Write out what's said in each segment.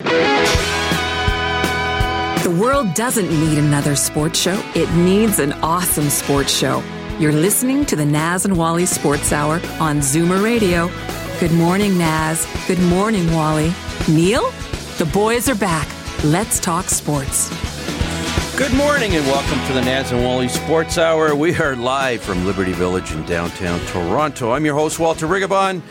The world doesn't need another sports show, it needs an awesome sports show. You're listening to the Naz and Wally Sports Hour on Zoomer Radio. Good morning, Naz. Good morning, Wally. Neil? The boys are back. Let's talk sports. Good morning and welcome to the Naz and Wally Sports Hour. We are live from Liberty Village in downtown Toronto. I'm your host, Walter Rigabon.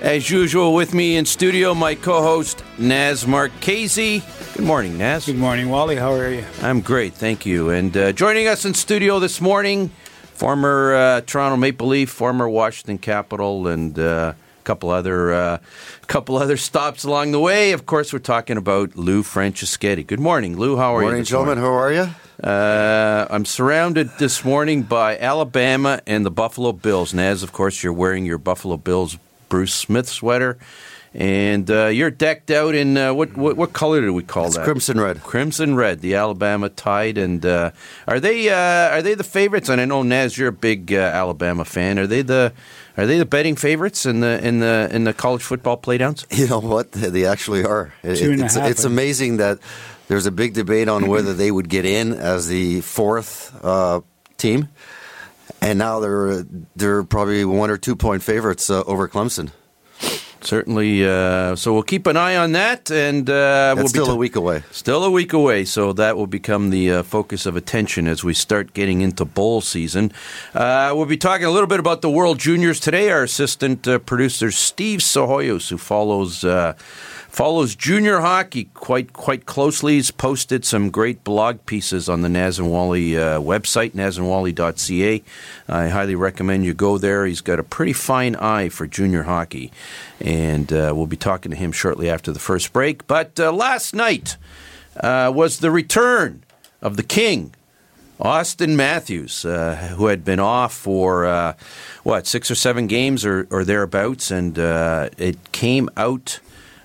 As usual, with me in studio, my co host, Naz Marchese. Good morning, Naz. Good morning, Wally. How are you? I'm great, thank you. And uh, joining us in studio this morning, former uh, Toronto Maple Leaf, former Washington Capital, and uh, a couple other uh, couple other stops along the way. Of course, we're talking about Lou Franceschetti. Good morning, Lou. How are you? morning, you? gentlemen. How are you? Uh, I'm surrounded this morning by Alabama and the Buffalo Bills. Naz, of course, you're wearing your Buffalo Bills Bruce Smith sweater. And uh, you're decked out in uh, what, what what color do we call It's that? crimson red. Crimson red, the Alabama Tide, and uh, are they uh, are they the favorites? And I know Naz, you're a big uh, Alabama fan. Are they the are they the betting favorites in the in the in the college football playdowns? You know what? They actually are. It- Two and a it's, half, it's amazing that there's a big debate on whether they would get in as the fourth uh, team, and now they're they're probably one or two point favorites uh, over Clemson. Certainly. Uh, so we'll keep an eye on that, and uh, we'll be still ta- a week away. Still a week away, so that will become the uh, focus of attention as we start getting into bowl season. Uh, we'll be talking a little bit about the World Juniors today. Our assistant uh, producer Steve Sohoyos, who follows uh, follows junior hockey quite quite closely, He's posted some great blog pieces on the Naz and Wally uh, website, nazandwally.ca. I highly recommend you go there. He's got a pretty fine eye for junior hockey, and uh, we'll be talking to him shortly after the first break. But uh, last night uh, was the return of the king. Auston Matthews, uh, who had been off for uh, what six or seven games or, or thereabouts, and uh, it came out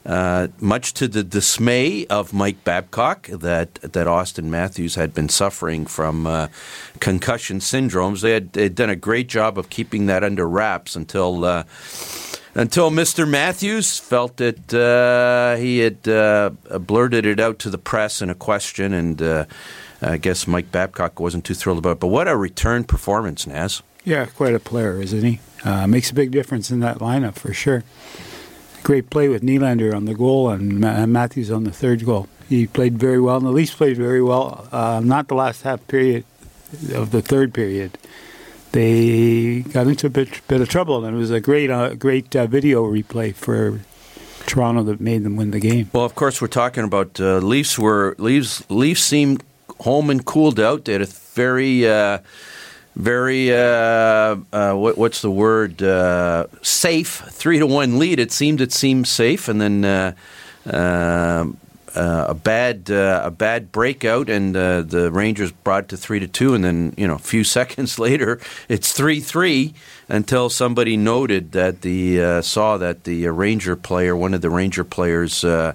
uh, much to the dismay of Mike Babcock that that Auston Matthews had been suffering from uh, concussion syndromes. They had they'd done a great job of keeping that under wraps until. Uh, until Mr. Matthews felt that uh, he had uh, blurted it out to the press in a question, and uh, I guess Mike Babcock wasn't too thrilled about it. But what a return performance, Naz. Yeah, quite a player, isn't he? Makes a big difference in that lineup for sure. Great play with Nylander on the goal and Matthews on the third goal. He played very well, and the Leafs played very well. Uh, not the last half period of the third period. They got into a bit, bit of trouble, and it was a great, uh, great uh, video replay for Toronto that made them win the game. Well, of course, we're talking about uh, Leafs. Were Leafs? Leafs seemed home and cooled out. They had a very, uh, very uh, uh, what, what's the word? Uh, safe three to one lead. It seemed it seemed safe, and then. Uh, um uh, a bad uh, a bad breakout, and uh, the Rangers brought to three to two, and then you know a few seconds later it's three three until somebody noted that the uh, saw that the uh, Ranger player, one of the Ranger players, uh,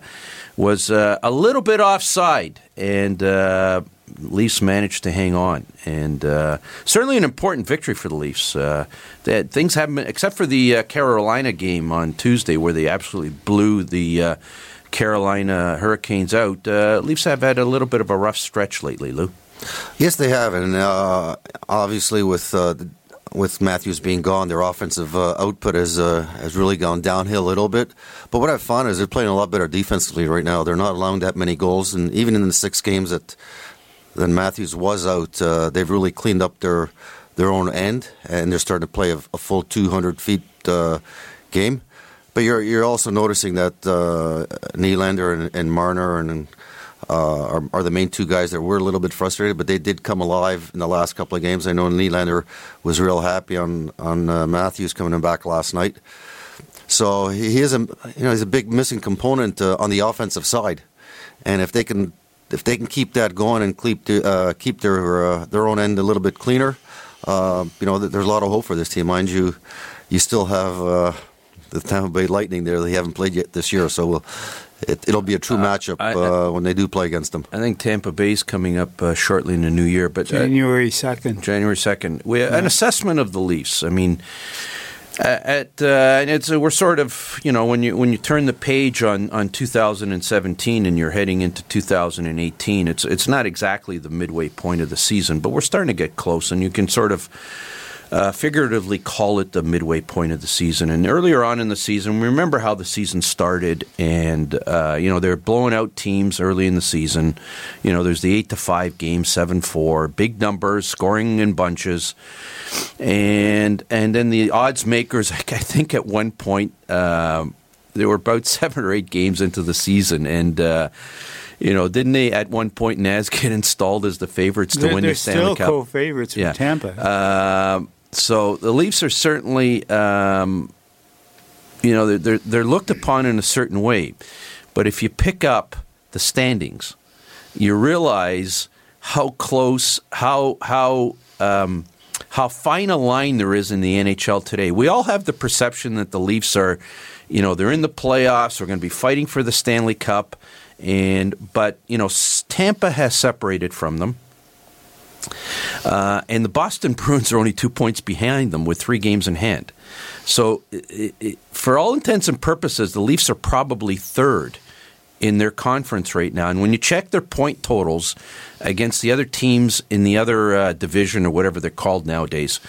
was uh, a little bit offside, and. Uh, Leafs managed to hang on, and uh, certainly an important victory for the Leafs. Uh, that things haven't been, except for the uh, Carolina game on Tuesday, where they absolutely blew the uh, Carolina Hurricanes out. Leafs have had a little bit of a rough stretch lately, Lou. Yes, they have, and obviously with uh, with Matthews being gone, their offensive uh, output has uh, has really gone downhill a little bit. But what I've found is they're playing a lot better defensively right now. They're not allowing that many goals, and even in the six games that that Matthews was out, uh, they've really cleaned up their their own end, and they're starting to play a, a full 200 feet uh, game. But you're you're also noticing that uh, Nylander and, and Marner and uh, are, are the main two guys that were a little bit frustrated, but they did come alive in the last couple of games. I know Nylander was real happy on on uh, Matthews coming back last night. So he is a you know he's a big missing component uh, on the offensive side. and if they can if they can keep that going and keep the, uh, keep their uh, their own end a little bit cleaner, you know, there's a lot of hope for this team. Mind you, you still have the Tampa Bay Lightning there. They haven't played yet this year, so we'll, it, will be a true matchup I- uh, when they do play against them. I think Tampa Bay's coming up uh, shortly in the new year, but uh, January 2nd. January second. We, An assessment of the Leafs. I mean, uh, at uh, and it's uh, we're sort of you know when you when you turn the page on, on 2017 and you're heading into 2018, it's it's not exactly the midway point of the season, but we're starting to get close, and you can sort of. Uh, figuratively call it the midway point of the season. And earlier on in the season, we remember how the season started, and uh, you know they're blowing out teams early in the season. You know, there's the eight to five game, seven four, big numbers, scoring in bunches, and and then the odds makers. I think at one point um, they were about seven or eight games into the season, and. Uh, you know, didn't they at one point Naz get installed as the favorites to They're, win they're the Stanley still Cup? co-favorites from Yeah. Tampa. Um, so the Leafs are certainly, um, you know, they're, they're looked upon in a certain way, but if you pick up the standings, you realize how close, how how um, how fine a line there is in the NHL today. We all have the perception that the Leafs are, you know, they're in the playoffs. They're going to be fighting for the Stanley Cup, and but you know, Tampa has separated from them. Uh, and the Boston Bruins are only two points behind them with three games in hand. So, i i for all intents and purposes, the Leafs are probably third in their conference right now. And when you check their point totals against the other teams in the other uh, division or whatever they're called nowadays,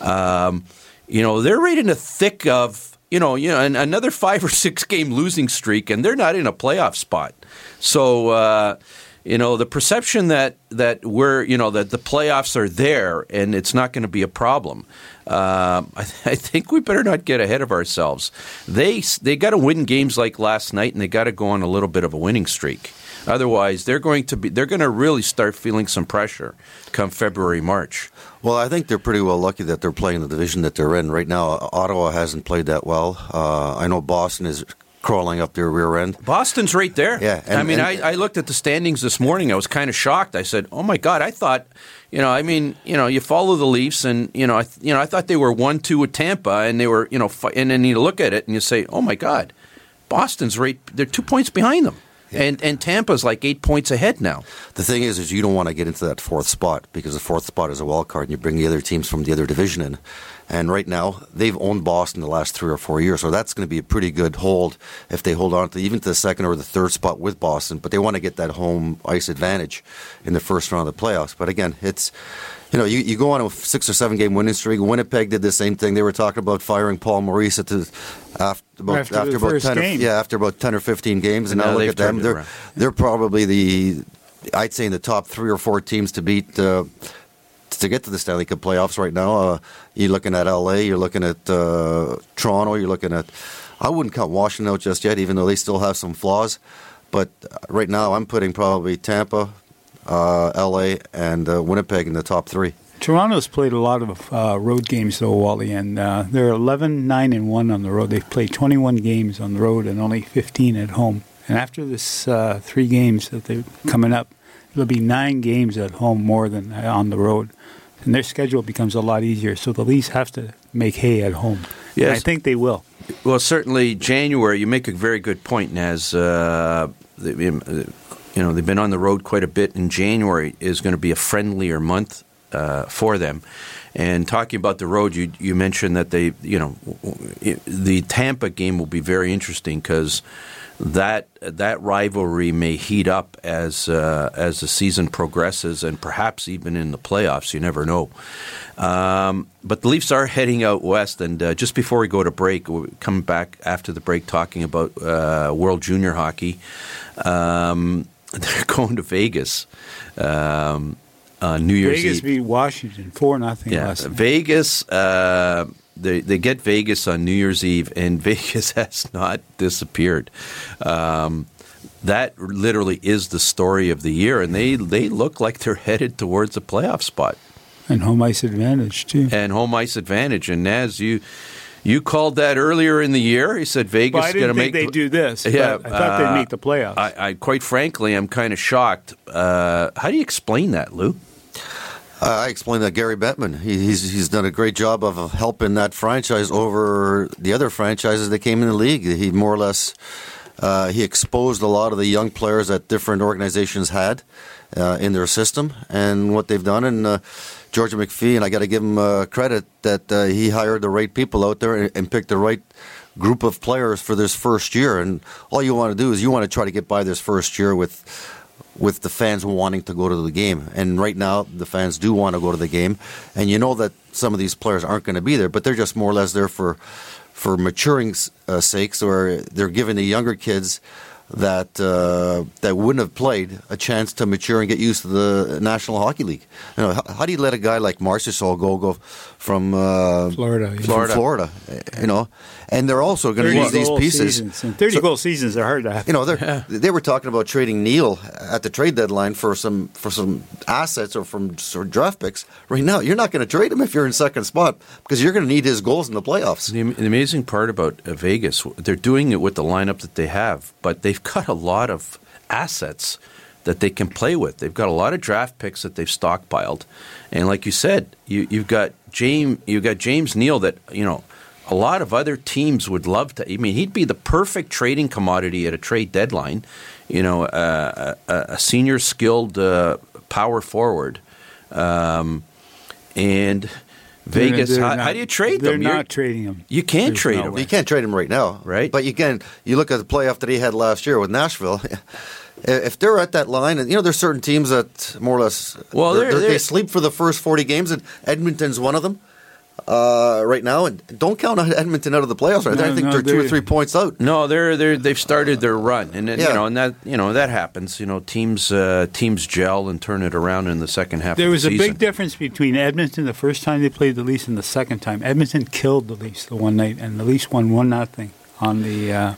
um, you know they're right in the thick of you know you know an, another five or six game losing streak, and they're not in a playoff spot. So. Uh, you know the perception that that we're you know that the playoffs are there and it's not going to be a problem. Um, I, I think we better not get ahead of ourselves. They they got to win games like last night, and they got to go on a little bit of a winning streak. Otherwise, they're going to be they're going to really start feeling some pressure come February March. Well, I think they're pretty well lucky that they're playing the division that they're in right now. Ottawa hasn't played that well. Uh, I know Boston is crawling up their rear end. Boston's right there. Yeah, and- I mean, and- I, I looked at the standings this morning. I was kind of shocked. I said, "Oh my God!" I thought, you know, I mean, you know, you follow the Leafs, and you know, I, you know, I thought they were one two with Tampa, and they were, you know, and then you look at it and you say, "Oh my God!" Boston's right; they're two points behind them, and and Tampa's like eight points ahead now. The thing is, is you don't want to get into that fourth spot because the fourth spot is a wild card, and you bring the other teams from the other division in. And right now, they've owned Boston the last three or four years, so that's going to be a pretty good hold if they hold on to even to the second or the third spot with Boston. But they want to get that home ice advantage in the first round of the playoffs. But again, it's you know you, you go on a six or seven game winning streak. Winnipeg did the same thing. They were talking about firing Paul Maurice at the after about After the about first ten or, yeah after about ten or fifteen games, and, And now, now look at them. They're around. they're probably the I'd say in the top three or four teams to beat uh, to get to the Stanley Cup playoffs right now. Uh, you're looking at LA, you're looking at uh, Toronto, you're looking at. I wouldn't count Washington out just yet, even though they still have some flaws. But uh, right now, I'm putting probably Tampa, uh, LA, and uh, Winnipeg in the top three. Toronto's played a lot of uh, road games though, Wally, and uh, they're 11, 9, and one on the road. They've played 21 games on the road and only 15 at home. And after this uh, three games that they're coming up, it'll be nine games at home more than uh, on the road, and their schedule becomes a lot easier. So the Leafs have to make hay at home. And I think they will. Well, certainly January. You make a very good point, Naz. Uh, they- you know, they've been on the road quite a bit, and January is going to be a friendlier month uh, for them. And talking about the road, you you mentioned that they, you know, the Tampa game will be very interesting because that that rivalry may heat up as uh, as the season progresses, and perhaps even in the playoffs. You never know. Um, but the Leafs are heading out west, and uh, just before we go to break, we'll come back after the break talking about uh, World Junior Hockey. Um, they're going to Vegas. Um, uh, New Year's Vegas Eve. beat Washington four nothing Yeah. Vegas. They they get Vegas on New Year's Eve, and Vegas has not disappeared. Um, that literally is the story of the year, and they they look like they're headed towards a playoff spot and home ice advantage too. and home ice advantage. And as you You called that earlier in the year. He said Vegas Well, going to make. they'd do this. Yeah, but I thought uh, they'd make the playoffs. I, I quite frankly, I'm kind of shocked. Uh, how do you explain that, Lou? I explained that Gary Bettman. He, he's he's done a great job of helping that franchise over the other franchises that came in the league. He more or less uh, he exposed a lot of the young players that different organizations had uh, in their system and what they've done. And uh, Georgia McPhee, and I got to give him uh, credit that uh, he hired the right people out there and, and picked the right group of players for this first year. And all you want to do is you want to try to get by this first year with with the fans wanting to go to the game. And right now, the fans do want to go to the game. And you know that some of these players aren't going to be there, but they're just more or less there for for maturing uh, sakes, or they're giving the younger kids that uh, that wouldn't have played a chance to mature and get used to the National Hockey League. You know, how, how do you let a guy like Marchessault go go from uh, Florida, yeah. Florida. Florida? You know, and they're also going to use these pieces. Seasons. 30 So- goal seasons are hard to have. you know, they they were talking about trading Neal at the trade deadline for some for some assets or from sort of draft picks. Right now, you're not going to trade him if you're in second spot because you're going to need his goals in the playoffs. The, the amazing part about Vegas, they're doing it with the lineup that they have, but they've got a lot of assets that they can play with. They've got a lot of draft picks that they've stockpiled, and like you said, you, you've got James, you've got James Neal that you know. A lot of other teams would love to. I mean, he'd be the perfect trading commodity at a trade deadline. You know, uh, a, a senior skilled uh, power forward, um, and Vegas. They're how, not- how do you trade They're them? You're- not trading them. you can't There's trade no him. Well, you can't trade them right now, Right. But you can. You look at the playoff that he had last year with Nashville. If they're at that line, and you know, there's certain teams that more or less, Well, they're- they're- they're- they're- they sleep for the first 40 games, and Edmonton's one of them uh, right now. And don't count on Edmonton out of the playoffs. Right? No, I think no, they're two or three points out. No, they're they're they've started their run, and then, you know, and that you know that happens. You know, teams uh, teams gel and turn it around in the second half. There of was the a big difference between Edmonton the first time they played the Leafs and the second time. Edmonton killed the Leafs the one night, and the Leafs won one nothing on the. Uh,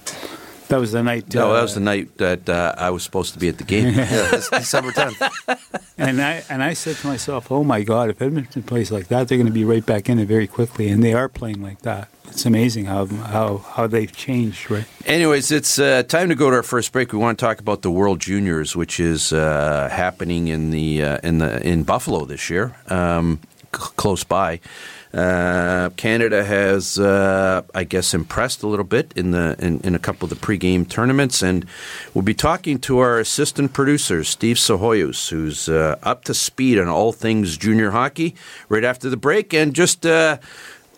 that was the night. No, uh, that was the night that uh, I was supposed to be at the game. Yeah, it's December 10th. And I and I said to myself, "Oh my God! If Edmonton plays like that, they're going to be right back in it very quickly." And they are playing like that. It's amazing how how how they've changed, right? Anyways, it's uh, time to go to our first break. We want to talk about the World Juniors, which is uh, happening in the uh, in the in Buffalo this year, um, c- close by. Uh, Canada has, uh, I guess, impressed a little bit in the in, in a couple of the pregame tournaments, and we'll be talking to our assistant producer Steve Sohoyos, who's uh, up to speed on all things junior hockey. Right after the break, and just.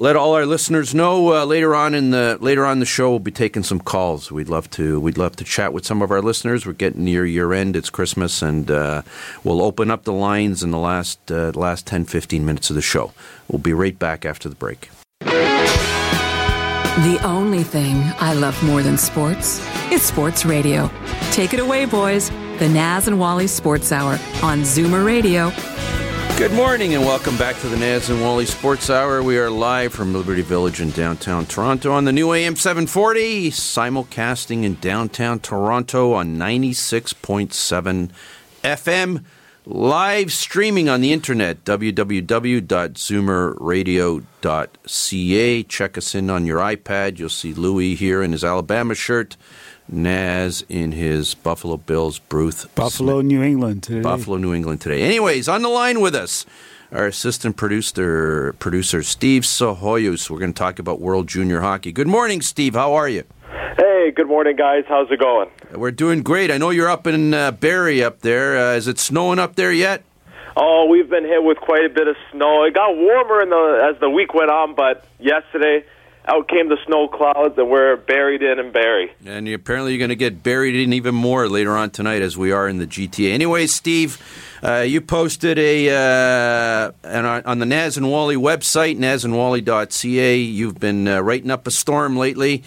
Let all our listeners know uh, later on in the later on the show we'll be taking some calls. We'd love to we'd love to chat with some of our listeners. We're getting near year end. It's Christmas, and uh, we'll open up the lines in the last uh, last 10, 15 minutes of the show. We'll be right back after the break. The only thing I love more than sports is sports radio. Take it away, boys. The Naz and Wally Sports Hour on Zoomer Radio. Good morning and welcome back to the Naz and Wally Sports Hour. We are live from Liberty Village in downtown Toronto on the new AM 740, simulcasting in downtown Toronto on 96.7 FM, live streaming on the internet, www.zoomerradio.ca. Check us in on your iPad. You'll see Louis here in his Alabama shirt, Naz in his Buffalo Bills Bruce Buffalo, New England today. Buffalo, New England today. Anyways, on the line with us, our assistant producer, producer Steve Sohoyos. We're going to talk about World Junior Hockey. Good morning, Steve. How are you? Hey, good morning, guys. How's it going? We're doing great. I know you're up in uh, Barrie up there. Uh, is it snowing up there yet? Oh, we've been hit with quite a bit of snow. It got warmer in the as the week went on, but yesterday out came the snow clouds, and we're buried in and buried. And you, apparently, you're going to get buried in even more later on tonight, as we are in the GTA. Anyway, Steve, uh, you posted a uh, on, on the Naz and Wally website, nazandwally.ca. You've been uh, writing up a storm lately,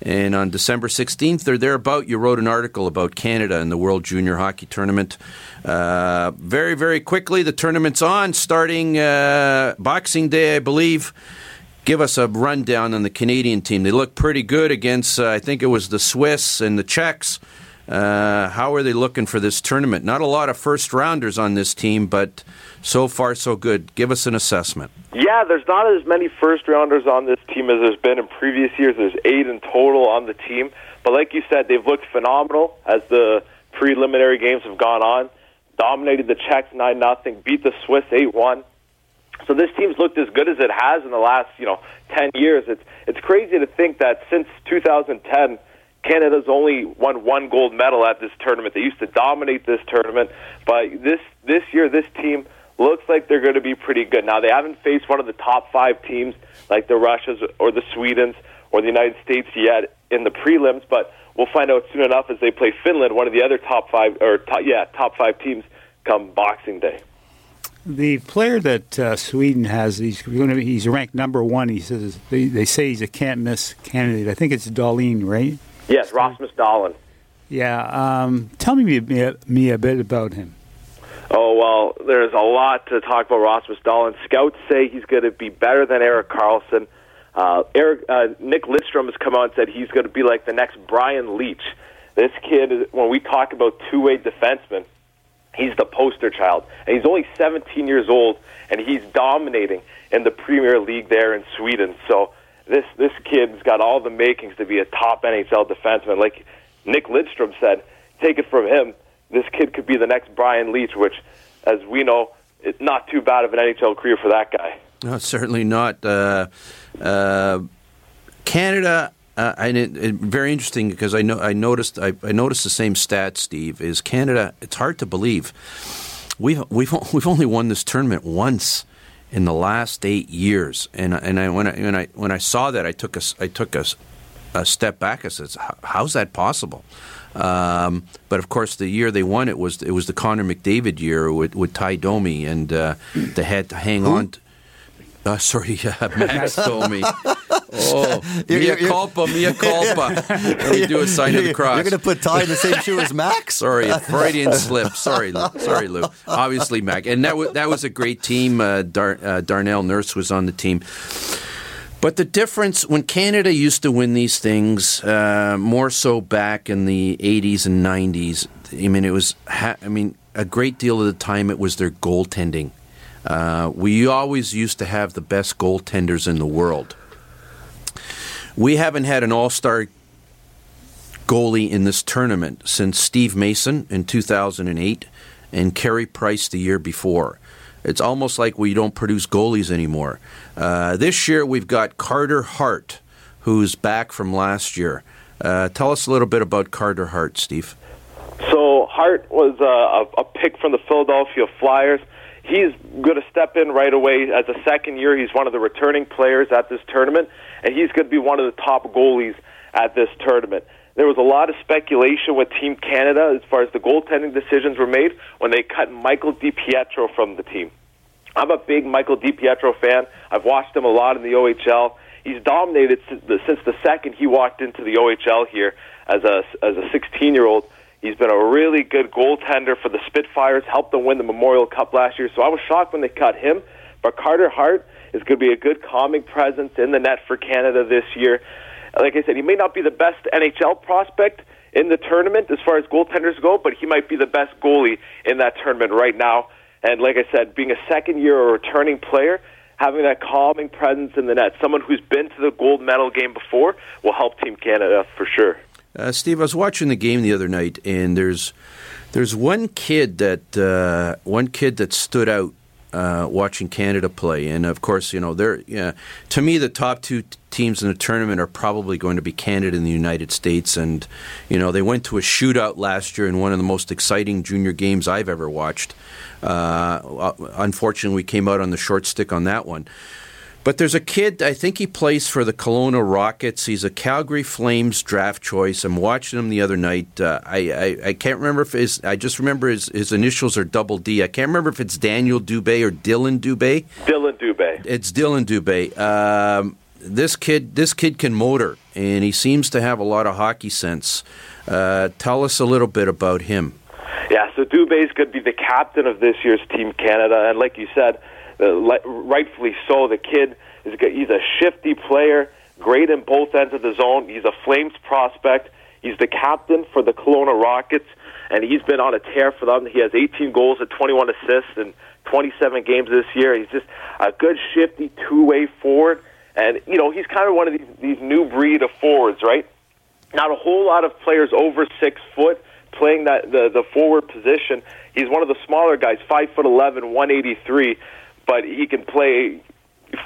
and on December 16th or thereabout, you wrote an article about Canada and the World Junior Hockey Tournament. Uh, very, very quickly, the tournament's on, starting uh, Boxing Day, I believe give us a rundown on the Canadian team. They look pretty good against, uh, I think it was the Swiss and the Czechs. Uh, how are they looking for this tournament? Not a lot of first rounders on this team, but so far so good. Give us an assessment. Yeah, there's not as many first rounders on this team as there's been in previous years. There's eight in total on the team. But like you said, they've looked phenomenal as the preliminary games have gone on. Dominated the Czechs 9 nothing, beat the Swiss 8 1. So this team's looked as good as it has in the last, you know, 10 years. It's it's crazy to think that since 2010 Canada's only won one gold medal at this tournament. They used to dominate this tournament, but this this year this team looks like they're going to be pretty good. Now they haven't faced one of the top five teams like the Russias or the Swedens or the United States yet in the prelims, but we'll find out soon enough as they play Finland, one of the other top five or top, yeah top five teams come Boxing Day. The player that uh, Sweden has, he's going to be, he's ranked number one. He says they, they say he's a can't miss candidate. I think it's Dahlin, right? Yes, Rasmus Dahlin. Yeah. Um, tell me, me me a bit about him. Oh well, there's a lot to talk about Rasmus Dahlin. Scouts say he's going to be better than Erik Karlsson. Uh, Eric uh, Nick Lidstrom has come out and said he's going to be like the next Brian Leetch. This kid, is, when we talk about two-way defensemen, he's the poster child, and he's only 17 years old, and he's dominating in the Premier League there in Sweden. So this this kid's got all the makings to be a top NHL defenseman. Like Nick Lidstrom said, take it from him. This kid could be the next Brian Leetch, which, as we know, it's not too bad of an NHL career for that guy. No, certainly not. Uh, uh, Canada. Uh, and it, it, very interesting because I know I noticed I, I noticed the same stat. Steve is Canada. It's hard to believe we've we've we've only won this tournament once in the last eight years. And and I when I when I when I saw that, I took a I took a, a step back. I said, "How's that possible?" Um, but of course, the year they won it was it was the Connor McDavid year with, with Ty Domi, and uh, they had to hang Who? on. To, uh, sorry, uh, Max Domi. Oh, you're, mia you're, culpa, mia culpa. we do a sign of the cross. You're going to put Ty in the same shoe as Max? sorry, Freudian slip. Sorry, Lou. sorry, Lou. Obviously, Mac, and that was that was a great team. Uh, Dar, uh, Darnell Nurse was on the team. But the difference when Canada used to win these things, uh, more so back in the 80s and 90s, I mean, it was, ha- I mean, a great deal of the time it was their goaltending. Uh, we always used to have the best goaltenders in the world. We haven't had an all star goalie in this tournament since Steve Mason in 2008 and Carey Price the year before. It's almost like we don't produce goalies anymore. Uh, this year we've got Carter Hart, who's back from last year. Uh, tell us a little bit about Carter Hart, Steve. So Hart was uh, a, a pick from the Philadelphia Flyers he's going to step in right away as a second year. He's one of the returning players at this tournament, and he's going to be one of the top goalies at this tournament. There was a lot of speculation with Team Canada as far as the goaltending decisions were made when they cut Michael DiPietro from the team. I'm a big Michael DiPietro fan. I've watched him a lot in the OHL. He's dominated since the, second he walked into the OHL here as a as a 16 year old. He's been a really good goaltender for the Spitfires, helped them win the Memorial Cup last year. So I was shocked when they cut him. But Carter Hart is going to be a good calming presence in the net for Canada this year. Like I said, he may not be the best NHL prospect in the tournament as far as goaltenders go, but he might be the best goalie in that tournament right now. And like I said, being a second year or returning player, having that calming presence in the net, someone who's been to the gold medal game before, will help Team Canada for sure. Uh, Steve, I was watching the game the other night, and there's there's one kid that uh, one kid that stood out uh, watching Canada play, and of course, you know, they're to me the top two t- teams in the tournament are probably going to be Canada and the United States, and you know they went to a shootout last year in one of the most exciting junior games I've ever watched. Uh, unfortunately, we came out on the short stick on that one. But there's a kid, I think he plays for the Kelowna Rockets. He's a Calgary Flames draft choice. I'm watching him the other night. Uh, I, I, I can't remember if his, I just remember his, his initials are double D. I can't remember if it's Daniel Dubé or Dillon Dubé. Dillon Dubé. It's Dillon Dubé. Um, this kid, this kid can motor, and he seems to have a lot of hockey sense. Uh, tell us a little bit about him. Yeah, so Dubé is going to be the captain of this year's Team Canada, and like you said, uh, rightfully so. The kid is he's a shifty player, great in both ends of the zone. He's a Flames prospect. He's the captain for the Kelowna Rockets, and he's been on a tear for them. He has 18 goals and 21 assists in 27 games this year. He's just a good, shifty two-way forward, and you know he's kind of one of these these new breed of forwards, right? Not a whole lot of players over six foot playing that the the forward position. He's one of the smaller guys, five foot eleven, one eighty three, but he can play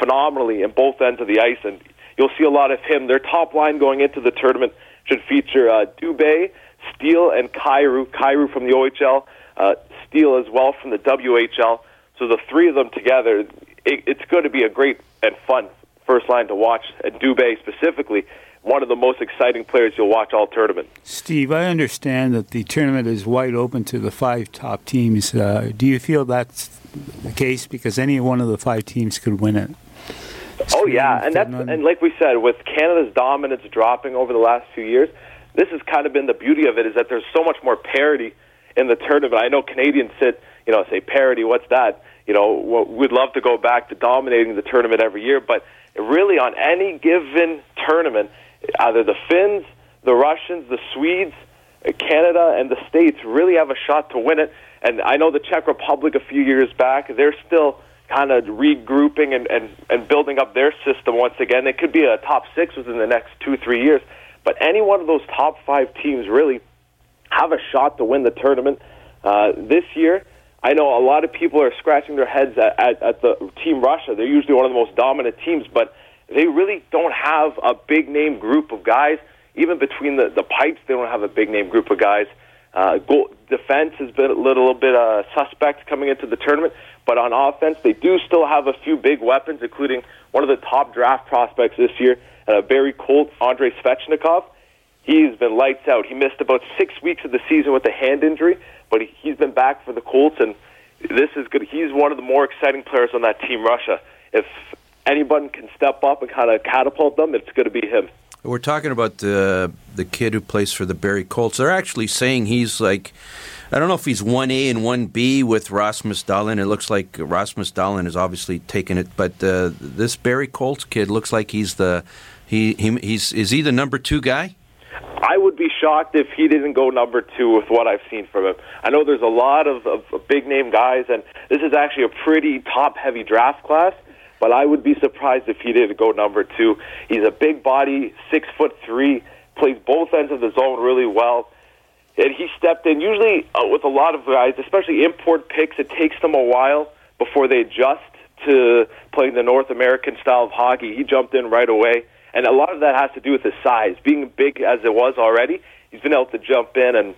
phenomenally in both ends of the ice, and you'll see a lot of him. Their top line going into the tournament should feature uh, Dubé, Steele, and Kyrou. Kyrou from the OHL, uh, Steele as well from the WHL. So the three of them together, it, it's going to be a great and fun first line to watch. And Dubé specifically, one of the most exciting players you'll watch all tournament. Steve, I understand that the tournament is wide open to the five top teams. Uh, do you feel that's the case? Because any one of the five teams could win it. Oh yeah, and that's and like we said, with Canada's dominance dropping over the last few years, this has kind of been the beauty of it is that there's so much more parity in the tournament. I know Canadians sit, you know, say parity. What's that? You know, we'd love to go back to dominating the tournament every year, but really on any given tournament, either the Finns, the Russians, the Swedes, Canada, and the States really have a shot to win it. And I know the Czech Republic a few years back, they're still kind of regrouping and, and, and building up their system once again. It could be a top six within the next two, three years. But any one of those top five teams really have a shot to win the tournament. Uh, this year, I know a lot of people are scratching their heads at, at, at the Team Russia. They're usually one of the most dominant teams, but they really don't have a big name group of guys. Even between the, the pipes, they don't have a big name group of guys. Uh, goal, defense has been a little bit uh, suspect coming into the tournament, but on offense, they do still have a few big weapons, including one of the top draft prospects this year, uh, Barrie Colt, Andrei Svechnikov. He's been lights out. He missed about six weeks of the season with a hand injury, but he, he's been back for the Colts, and this is good. He's one of the more exciting players on that team, Russia. If anyone can step up and kind of catapult them, it's going to be him. We're talking about the the kid who plays for the Barrie Colts. They're actually saying he's like, I don't know if he's one A and one B with Rasmus Dahlin. It looks like Rasmus Dahlin has obviously taken it, but uh, this Barrie Colts kid looks like he's the he, he he's is he the number two guy? I would be shocked if he didn't go number two with what I've seen from him. I know there's a lot of, of big name guys, and this is actually a pretty top heavy draft class but I would be surprised if he didn't go number two. He's a big body, six foot three, plays both ends of the zone really well. And he stepped in. Usually, uh, with a lot of guys, especially import picks, it takes them a while before they adjust to playing the North American style of hockey. He jumped in right away, and a lot of that has to do with his size. Being big as it was already, he's been able to jump in, and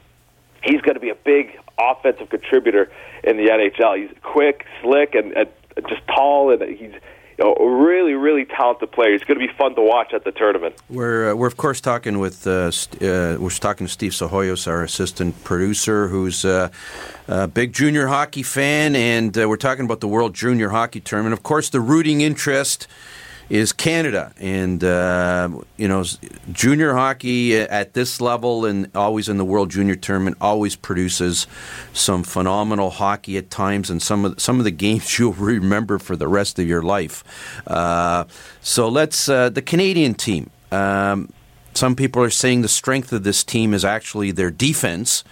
he's going to be a big offensive contributor in the NHL. He's quick, slick, and, and just tall, and he's you know, really, really talented player. It's going to be fun to watch at the tournament. We're, uh, we're of course talking with uh, uh, we're talking to Steve Sohoyos, our assistant producer, who's uh, a big junior hockey fan, and uh, we're talking about the World Junior Hockey Tournament. Of course, the rooting interest is Canada, and uh, you know, junior hockey at this level and always in the World Junior Tournament always produces some phenomenal hockey at times, and some of some of the games you'll remember for the rest of your life. Uh, so let's uh, the Canadian team. Um, some people are saying the strength of this team is actually their defense.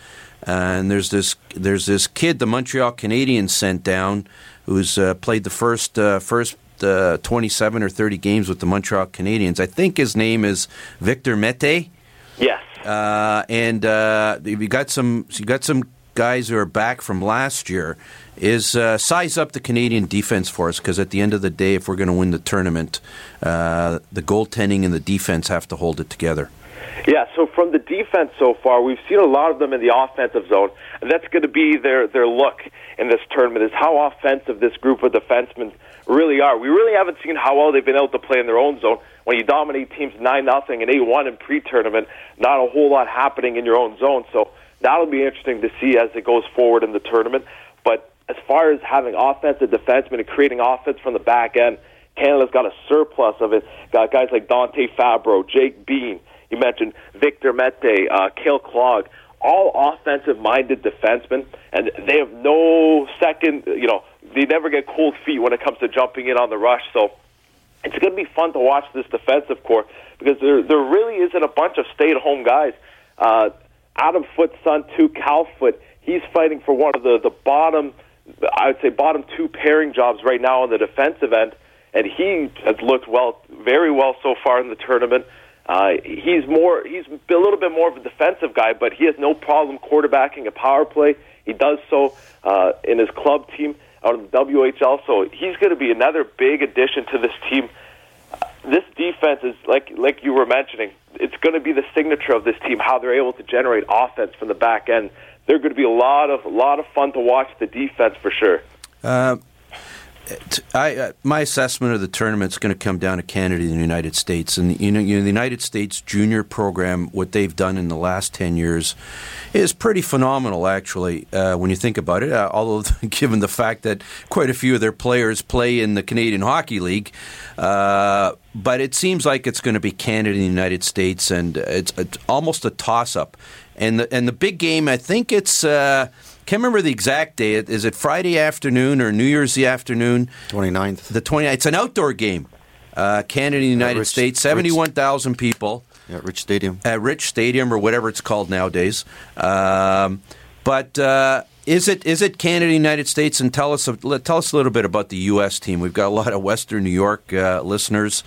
and there's this there's this kid the Montreal Canadiens sent down who's uh, played the first uh, first uh, 27 or 30 games with the Montreal Canadiens. I think his name is Victor Mete. Yes. Uh, and uh, you got some you got some guys who are back from last year. Is uh, size up the Canadian defense for us because at the end of the day, if we're going to win the tournament, uh, the goaltending and the defense have to hold it together. Yeah, so from the defense so far, we've seen a lot of them in the offensive zone, and that's going to be their their look in this tournament is how offensive this group of defensemen really are. We really haven't seen how well they've been able to play in their own zone. When you dominate teams nine nothing and eight one in pre-tournament, not a whole lot happening in your own zone. So that'll be interesting to see as it goes forward in the tournament. But as far as having offensive defensemen and creating offense from the back end, Canada's got a surplus of it. Got guys like Dante Fabbro, Jake Bean. You mentioned Victor Mete, uh, Kale Clague all offensive minded defensemen, and they have no second, you know, they never get cold feet when it comes to jumping in on the rush. So it's going to be fun to watch this defensive core because there there really isn't a bunch of stay at home guys. Uh, Adam Foote's son, too, Cal Foote, he's fighting for one of the, the bottom, I would say, bottom two pairing jobs right now on the defensive end, and he has looked well, very well so far in the tournament. Uh, he's more, he's a little bit more of a defensive guy, but he has no problem quarterbacking a power play. He does so uh, in his club team out of the WHL, so he's going to be another big addition to this team. This defense is like like you were mentioning. It's going to be the signature of this team. How they're able to generate offense from the back end. They're going to be a lot of a lot of fun to watch the defense for sure. Uh, I, uh, my assessment of the tournament is going to come down to Canada and the United States. And you know, you know, the United States junior program, what they've done in the last 10 years is pretty phenomenal, actually, uh, when you think about it. Uh, although, given the fact that quite a few of their players play in the Canadian Hockey League. Uh, but it seems like it's going to be Canada and the United States, and it's, it's almost a toss up. And the, and the big game, I think it's uh, can't remember the exact day. Is it Friday afternoon or New Year's the afternoon? 29th. The 29th. It's an outdoor game. Uh, Canada, United Rich- States, 71,000 people At Rich Stadium. at Rich Stadium or whatever it's called nowadays. Um, but uh, is it is it Canada, United States, and tell us a, tell us a little bit about the U.S. team. We've got a lot of Western New York uh, listeners.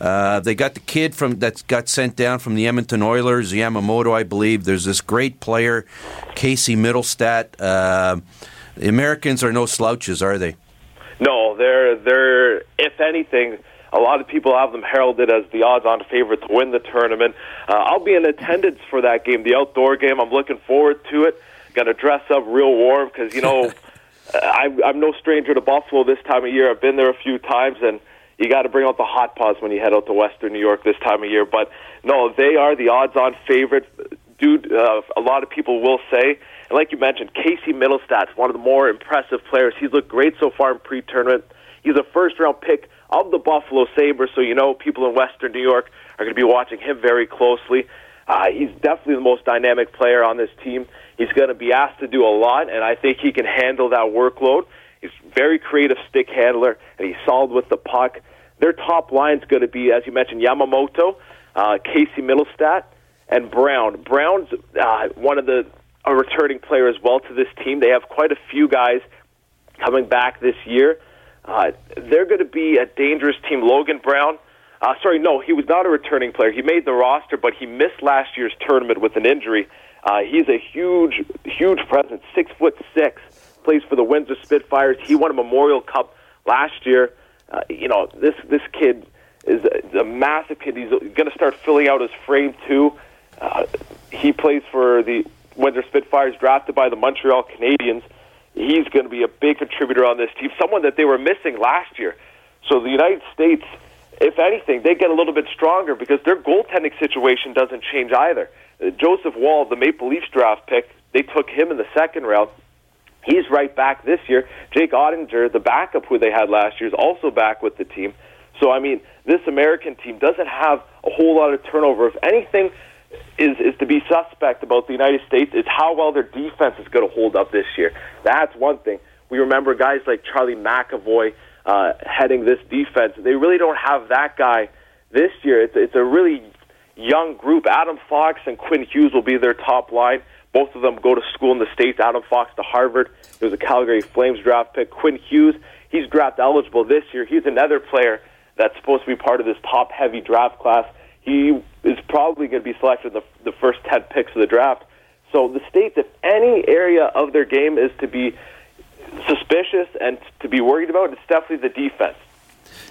Uh, they got the kid from that got sent down from the Edmonton Oilers, Yamamoto, I believe. There's this great player, Casey Mittelstadt. Uh, the Americans are no slouches, are they? No, they're they're if anything, a lot of people have them heralded as the odds-on favorite to win the tournament. Uh, I'll be in attendance for that game, the outdoor game. I'm looking forward to it. Got to dress up real warm because you know I'm, I'm no stranger to Buffalo this time of year. I've been there a few times, and you got to bring out the hot pots when you head out to Western New York this time of year. But no, they are the odds-on favorite. Dude, uh, a lot of people will say, and like you mentioned, Casey Mittelstadt's one of the more impressive players. He's looked great so far in pre-tournament. He's a first-round pick of the Buffalo Sabres, so you know people in Western New York are going to be watching him very closely. Uh, he's definitely the most dynamic player on this team. He's going to be asked to do a lot, and I think he can handle that workload. He's very creative stick handler, and he's solid with the puck. Their top line's going to be, as you mentioned, Yamamoto, uh, Casey Mittelstadt, and Brown. Brown's uh, one of the a returning player as well to this team. They have quite a few guys coming back this year. Uh, they're going to be a dangerous team. Logan Brown, uh, sorry, no, he was not a returning player. He made the roster, but he missed last year's tournament with an injury. Uh, he's a huge, huge presence, six foot six, plays for the Windsor Spitfires. He won a Memorial Cup last year. Uh, you know, this this kid is a, a massive kid. He's going to start filling out his frame too. Uh, he plays for the Windsor Spitfires, drafted by the Montreal Canadiens. He's going to be a big contributor on this team, someone that they were missing last year. So the United States, if anything, they get a little bit stronger because their goaltending situation doesn't change either. Joseph Woll, the Maple Leafs draft pick, they took him in the second round. He's right back this year. Jake Oettinger, the backup who they had last year, is also back with the team. So, I mean, this American team doesn't have a whole lot of turnover. If anything is, is to be suspect about the United States, is how well their defense is going to hold up this year. That's one thing. We remember guys like Charlie McAvoy uh, heading this defense. They really don't have that guy this year. It's, it's a really young group. Adam Fox and Quinn Hughes will be their top line. Both of them go to school in the States. Adam Fox to Harvard. He was a Calgary Flames draft pick. Quinn Hughes, he's draft eligible this year. He's another player that's supposed to be part of this top heavy draft class. He is probably going to be selected in the, the first 10 picks of the draft. So the States, if any area of their game is to be suspicious and to be worried about, it's definitely the defense.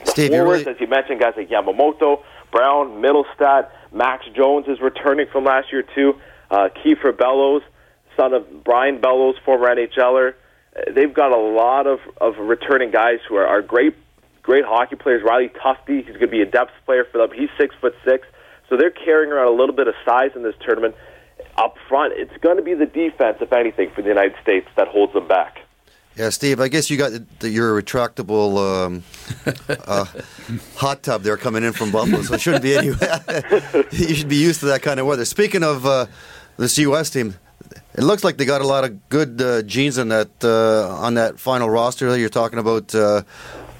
The Steve, forwards, really- as you mentioned, guys like Yamamoto, Brown, Mittelstadt, Max Jones is returning from last year too. Uh, Kiefer Bellows, son of Brian Bellows, former NHLer. Uh, They've got a lot of, of returning guys who are, are great, great hockey players. Riley Tufte, he's going to be a depth player for them. He's six foot six, so they're carrying around a little bit of size in this tournament. Up front, it's going to be the defense, if anything, for the United States that holds them back. Yeah, Steve, I guess you got the, your retractable um, uh, hot tub there coming in from Buffalo, so it shouldn't be any. you should be used to that kind of weather. Speaking of uh, this U.S. team, it looks like they got a lot of good uh, genes on that uh, on that final roster. You're talking about uh,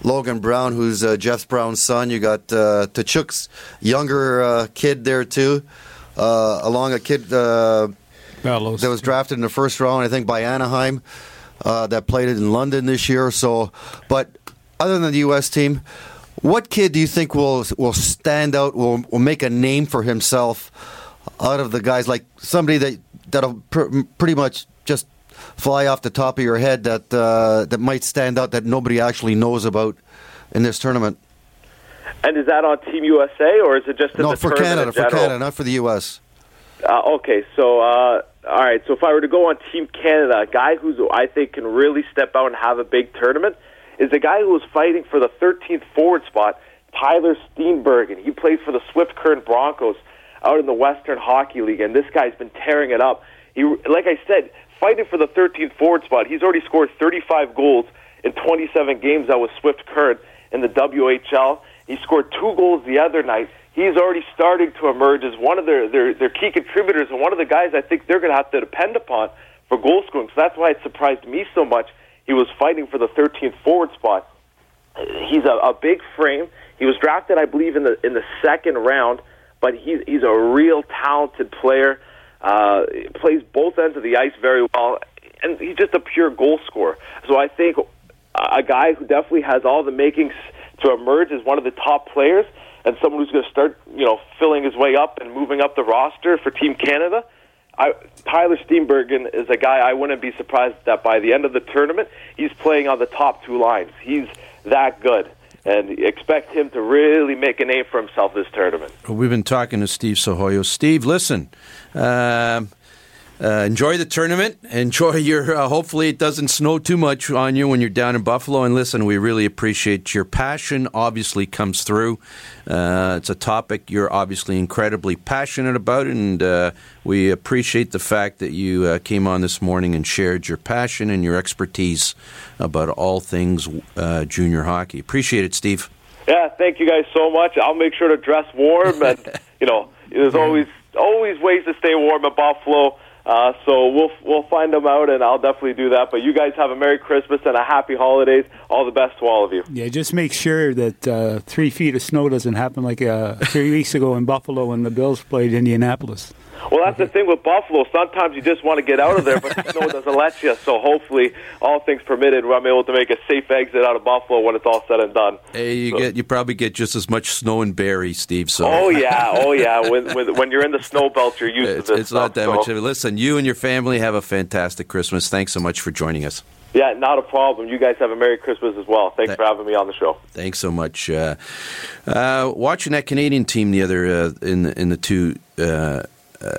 Logan Brown, who's uh, Jeff Brown's son. You got uh, Tkachuk's younger uh, kid there too. uh, along a kid uh, that was drafted in the first round, I think, by Anaheim, uh, that played it in London this year. So, but other than the U.S. team, what kid do you think will will stand out? Will will make a name for himself out of the guys? Like somebody that that'll pr- pretty much just fly off the top of your head that uh, that might stand out that nobody actually knows about in this tournament. And is that on Team USA or is it just in no, the for Canada, for? Canada, not for the U.S. Uh, okay, so uh, all right. So if I were to go on Team Canada, a guy who's I think can really step out and have a big tournament is a guy who was fighting for the 13th forward spot, Tyler Steenbergen. He plays for the Swift Current Broncos out in the Western Hockey League, and this guy's been tearing it up. He, like I said, fighting for the 13th forward spot. He's already scored 35 goals in 27 games out with Swift Current in the WHL. He scored two goals the other night. He's already starting to emerge as one of their, their, their key contributors and one of the guys I think they're going to have to depend upon for goal scoring. So that's why it surprised me so much. He was fighting for the 13th forward spot. He's a, a big frame. He was drafted, I believe, in the in the second round, but he's he's a real talented player. Uh, plays both ends of the ice very well, and he's just a pure goal scorer. So I think a guy who definitely has all the makings to emerge as one of the top players, and someone who's going to start, you know, filling his way up and moving up the roster for Team Canada. I, Tyler Steenbergen is a guy I wouldn't be surprised that by the end of the tournament he's playing on the top two lines. He's that good, and expect him to really make a name for himself this tournament. We've been talking to Steve Sohoyo. Steve, listen. Um, uh, enjoy the tournament. Enjoy your. Uh, hopefully, it doesn't snow too much on you when you're down in Buffalo. And listen, we really appreciate your passion. Obviously, comes through. Uh, it's a topic you're obviously incredibly passionate about, and uh, we appreciate the fact that you uh, came on this morning and shared your passion and your expertise about all things uh, junior hockey. Appreciate it, Steve. Yeah, thank you guys so much. I'll make sure to dress warm, and you know, there's always always ways to stay warm in Buffalo. Uh, so we'll we'll find them out, and I'll definitely do that. But you guys have a Merry Christmas and a Happy Holidays. All the best to all of you. Yeah, just make sure that uh, three feet of snow doesn't happen like uh, three weeks ago in Buffalo when the Bills played Indianapolis. Well, that's the thing with Buffalo. Sometimes you just want to get out of there, but the snow doesn't let you. So hopefully, all things permitted, I'm able to make a safe exit out of Buffalo when it's all said and done. Hey, you So- get you probably get just as much snow in Barrie, Steve. So Oh yeah, oh yeah. When when, when you're in the snow belt, you're used it's, to this it's not stuff, that so- much. Listen, you and your family have a fantastic Christmas. Thanks so much for joining us. Yeah, not a problem. You guys have a Merry Christmas as well. Thanks Th- for having me on the show. Thanks so much. Uh, uh, watching that Canadian team the other uh, in the, in the two, uh,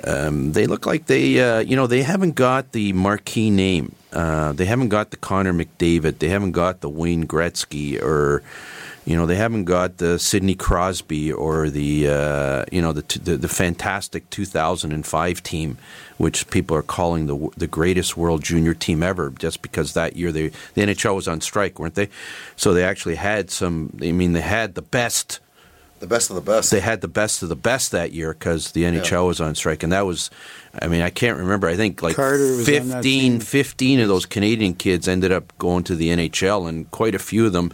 um, they look like they uh, you know they haven't got the marquee name. Uh, they haven't got the Connor McDavid. They haven't got the Wayne Gretzky or. You know they haven't got the Sidney Crosby or the uh, you know the, the the fantastic 2005 team, which people are calling the the greatest world junior team ever, just because that year they the NHL was on strike, weren't they? So they actually had some. I mean, they had the best The best of the best. they had the best of the best that year because the NHL Yeah. was on strike, and that was, I mean, I can't remember. I think like Carter was on that 15, 15 of those Canadian kids ended up going to the NHL, and quite a few of them.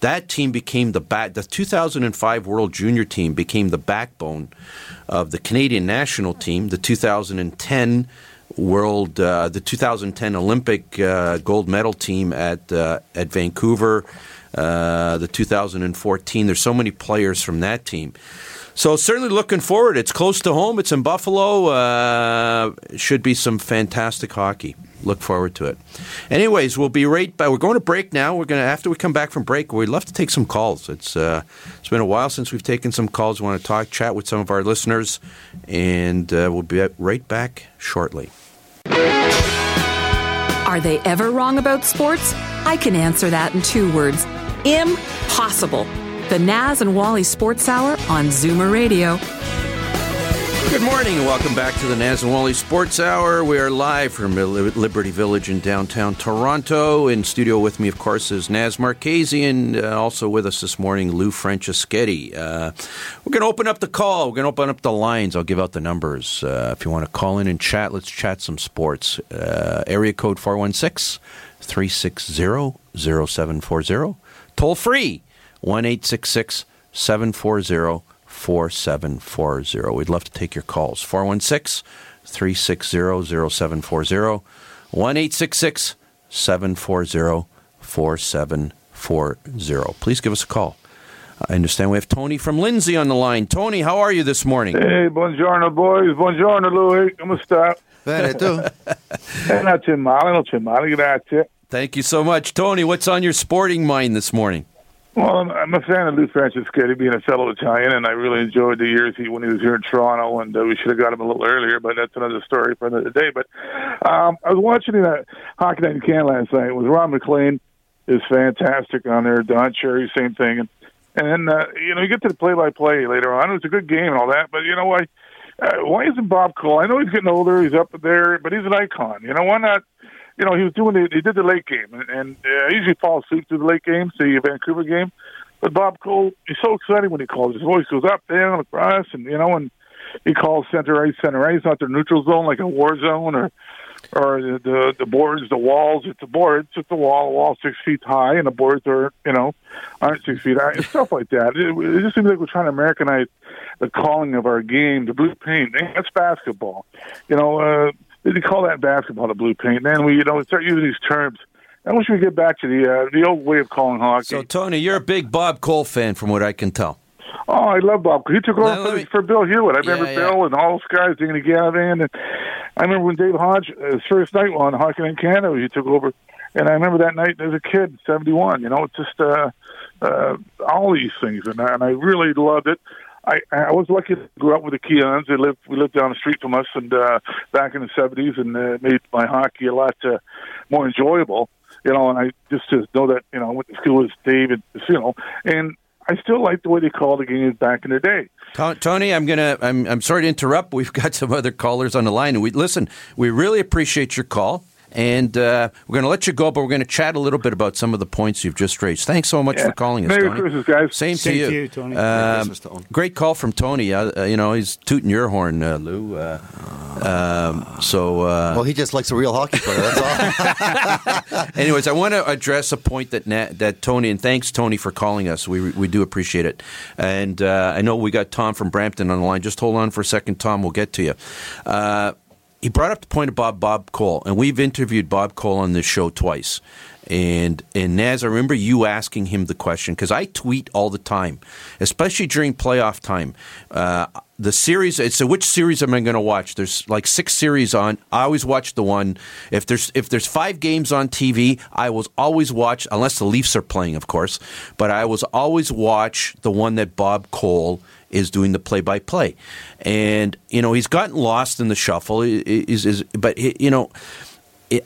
That team became the back. The 2005 World Junior team became the backbone of the Canadian national team. The 2010 World, uh, the 2010 Olympic uh, gold medal team at uh, at Vancouver, uh, the 2014. There's so many players from that team. So certainly looking forward. It's close to home. It's in Buffalo. Uh, should be some fantastic hockey. Look forward to it. Anyways, we'll be right back. We're going to break now. We're going to after we come back from break. We'd love to take some calls. It's uh, it's been a while since we've taken some calls. We want to talk, chat with some of our listeners, and uh, we'll be right back shortly. Are they ever wrong about sports? I can answer that in two words impossible. The Naz and Wally Sports Hour on Zoomer Radio. Good morning and welcome back to the Naz and Wally Sports Hour. We are live from Liberty Village in downtown Toronto. In studio with me, of course, is Naz Marchese, and uh, also with us this morning, Lou Franceschetti. Uh, we're going to open up the call. We're going to open up the lines. I'll give out the numbers. Uh, if you want to call in and chat, let's chat some sports. Uh, area code 416 360 0740. Toll free 1 740 4740. We'd love to take your calls. 416 360 0740 1 740 4740. Please give us a call. I understand we have Tony from Lindsay on the line. Tony, how are you this morning? Hey, buongiorno, boys. Buongiorno, Louis. Come sta? Bene, tu? Eh, non c'è male, non c'è male, grazie. Thank you so much. Tony, what's on your sporting mind this morning? Well, I'm, a fan of Lou Franceschetti, being a fellow Italian, and I really enjoyed the years he when he was here in Toronto, and uh, we should have got him a little earlier, but that's another story for another day. But um, I was watching that Hockey Night in Canada last night. It was Ron MacLean is fantastic on there. Don Cherry, same thing, and and then uh, you know you get to the play-by-play later on. It was a good game and all that, but you know why? Uh, why isn't Bob Cole? I know he's getting older, he's up there, but he's an icon. You know why not? You know he was doing the, he did the late game, and, and uh, I usually fall asleep through the late games, the Vancouver game. But Bob Cole, he's so exciting when he calls. His voice goes up, down, across, and you know, and he calls center ice, center ice, not the neutral zone like a war zone or or the the, the boards, the walls. It's a board, it's a wall, a wall six feet high, and the boards are you know aren't six feet high, and stuff like that. It, it just seems like we're trying to Americanize the calling of our game. The blue paint, that's basketball. You know, uh, they call that basketball, the blue paint. And then we you know we start using these terms. I wish we could get back to the uh, the old way of calling hockey. So, Tony, you're a big Bob Cole fan, from what I can tell. Oh, I love Bob. He took over for, me- for Bill Hewitt. I remember Yeah, yeah. Bill and all those guys, Danny Gallivan, and I remember when Dave Hodge, uh, his first night on Hockey in Canada, he took over, and I remember that night as a kid, '71. You know, it's just uh, uh, all these things, and I, and I really loved it. I, I was lucky to grow up with the Keons. They lived we lived down the street from us, and uh, back in the '70s, and uh, made my hockey a lot uh, more enjoyable. You know, and I just to know that you know I went to school with Dave, and you know, and I still like the way they called the games back in the day. Tony, I'm gonna. I'm, I'm sorry to interrupt. We've got some other callers on the line, and we listen. We really appreciate your call, and uh, we're going to let you go, but we're going to chat a little bit about some of the points you've just raised. Thanks so much Yeah. for calling us, Merry Tony. Christmas, guys. Same, Same to you, to you, Tony. Merry Tony. Great call from Tony. Uh, uh, you know, he's tooting your horn, uh, Lou. Uh, um, so, uh, Well, he just likes a real hockey player. That's all. Anyways, I want to address a point that Na- that Tony and thanks Tony for calling us. We we do appreciate it, and uh, I know we got Tom from Brampton on the line. Just hold on for a second, Tom. We'll get to you. He brought up the point about Bob Cole, and we've interviewed Bob Cole on this show twice. And and Naz, I remember you asking him the question because I tweet all the time, especially during playoff time. Uh, the series. So, which series am I going to watch? There's like six series on. I always watch the one. If there's if there's five games on TV, I will always watch unless the Leafs are playing, of course. But I was always watch the one that Bob Cole is doing the play-by-play, and you know he's gotten lost in the shuffle. Is is but you know.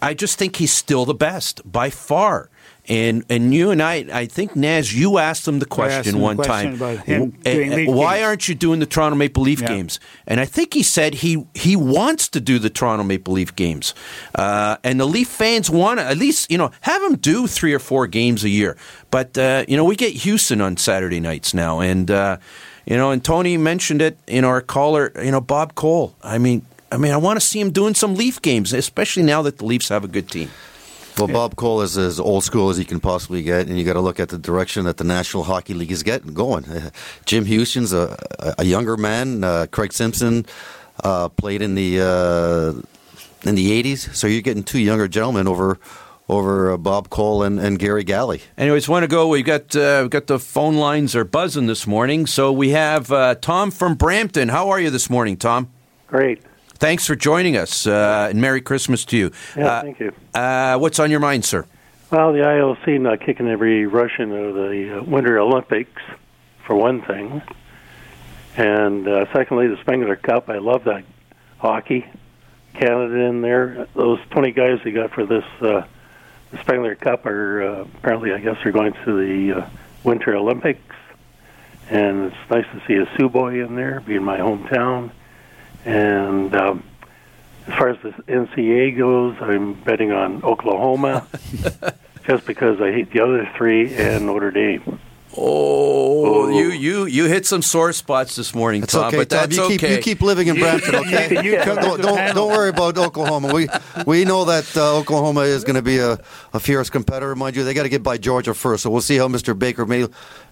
I just think he's still the best by far. And and you and I, I think Naz, you asked him the question him the one question time. about him w- doing league why games. aren't you doing the Toronto Maple Leaf Yeah. games? And I think he said he he wants to do the Toronto Maple Leaf games, uh, and the Leaf fans want to at least you know have him do three or four games a year. But uh, you know we get Houston on Saturday nights now, and uh, you know, and Tony mentioned it in our caller. You know, Bob Cole. I mean. I mean, I want to see him doing some Leaf games, especially now that the Leafs have a good team. Well, Bob Cole is as old school as he can possibly get, and you got to look at the direction that the National Hockey League is getting going. Jim Houston's a- a younger man. Uh, Craig Simpson uh, played in the uh, in the '80s, so you're getting two younger gentlemen over over uh, Bob Cole and, and Garry Galley. Anyways, want to go? We've got uh, we got the phone lines are buzzing this morning. So we have uh, Tom from Brampton. How are you this morning, Tom? Great. Thanks for joining us, uh, and Merry Christmas to you. Yeah, Uh, thank you. Uh, what's on your mind, sir? Well, the IOC not kicking every Russian out of the uh, Winter Olympics, for one thing. And uh, secondly, the Spengler Cup. I love that hockey. Canada in there. Those 20 guys they got for this uh, the Spengler Cup are uh, apparently, I guess, they're going to the uh, Winter Olympics. And it's nice to see a Sioux boy in there, being my hometown. And um, as far as the NCAA goes, I'm betting on Oklahoma, just because I hate the other three and Notre Dame. Oh, you you you hit some sore spots this morning, It's Tom. okay, but Tom. that's You okay. keep you keep living in Brampton, okay? you- don't, don't don't worry about Oklahoma. We we know that uh, Oklahoma is going to be a, a fierce competitor. Mind you, they got to get by Georgia first, so we'll see how Mr. Baker May,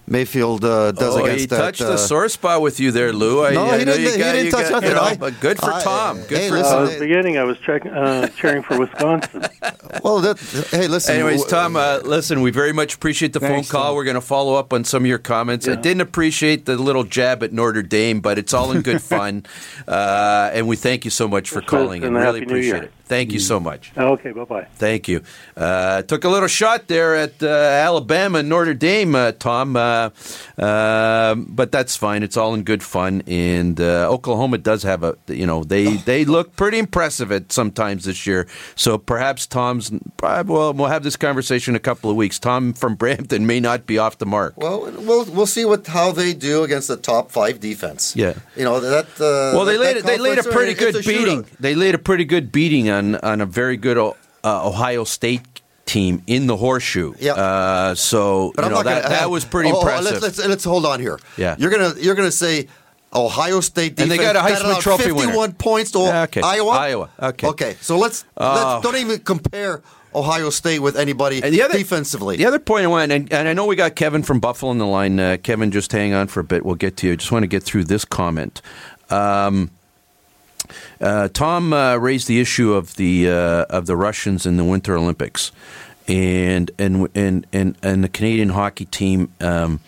Mayfield uh, does oh, against he that. touched uh, the sore spot with you there, Lou. I, No, I he know didn't- you he got- didn't you touch got- nothing. you know, I- but good for I- Tom. Good hey, for listen, Uh, at the beginning, I was check, uh, cheering for Wisconsin. well, that, hey, listen. Anyways, Tom, uh, listen, we very much appreciate the Thanks, phone call. Tom. We're going to follow up on some of your comments. I didn't appreciate the little jab at Notre Dame, but it's all in good fun. Uh, and we thank you so much for Yes, calling and and really Happy New appreciate Year. it. Thank you so much. Okay, bye bye. Thank you. Uh, took a little shot there at uh, Alabama and Notre Dame, uh, Tom, uh, uh, but that's fine. It's all in good fun. And uh, Oklahoma does have a, you know, they they look pretty impressive at sometimes this year. So perhaps Tom's. Well, we'll have this conversation in a couple of weeks. Tom from Brampton may not be off the mark. Well, we'll we'll see what how they do against the top five defense. Yeah. you know that. Uh, Well, they that- laid that they laid a pretty good a beating. shootout. They laid a pretty good beating on on a very good uh, Ohio State team in the horseshoe. Yeah. Uh, so you know that gonna, that was pretty oh, oh, impressive. Let's, let's let's hold on here. Yeah. you're gonna you're gonna say Ohio State defense And they got a Heisman Trophy 51 winner. points to Yeah, okay. Iowa. Iowa, okay. Okay. So let's, Oh. let's don't even compare Ohio State with anybody And the other, defensively. The other point I want, and, and I know we got Kevin from Buffalo on the line. Uh, Kevin, just hang on for a bit. We'll get to you. I just want to get through this comment. Um, uh, Tom uh, raised the issue of the uh, of the Russians in the Winter Olympics, and and and and, and the Canadian hockey team. Um,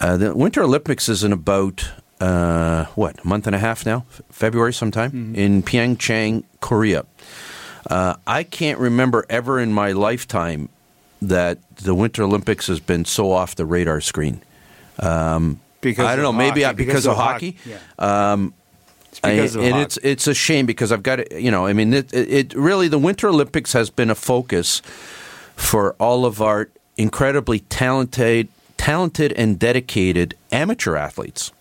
uh, the Winter Olympics is in about uh, what a month and a half now, February sometime in Pyeongchang, Korea. Uh, I can't remember ever in my lifetime that the Winter Olympics has been so off the radar screen. Um, Because I don't know, of maybe hockey, I- because, of hockey. Yeah. Um, It's because I- and hockey. it's it's a shame because I've got to, you know, I mean, it, it, it really the Winter Olympics has been a focus for all of our incredibly talented, talented and dedicated amateur athletes.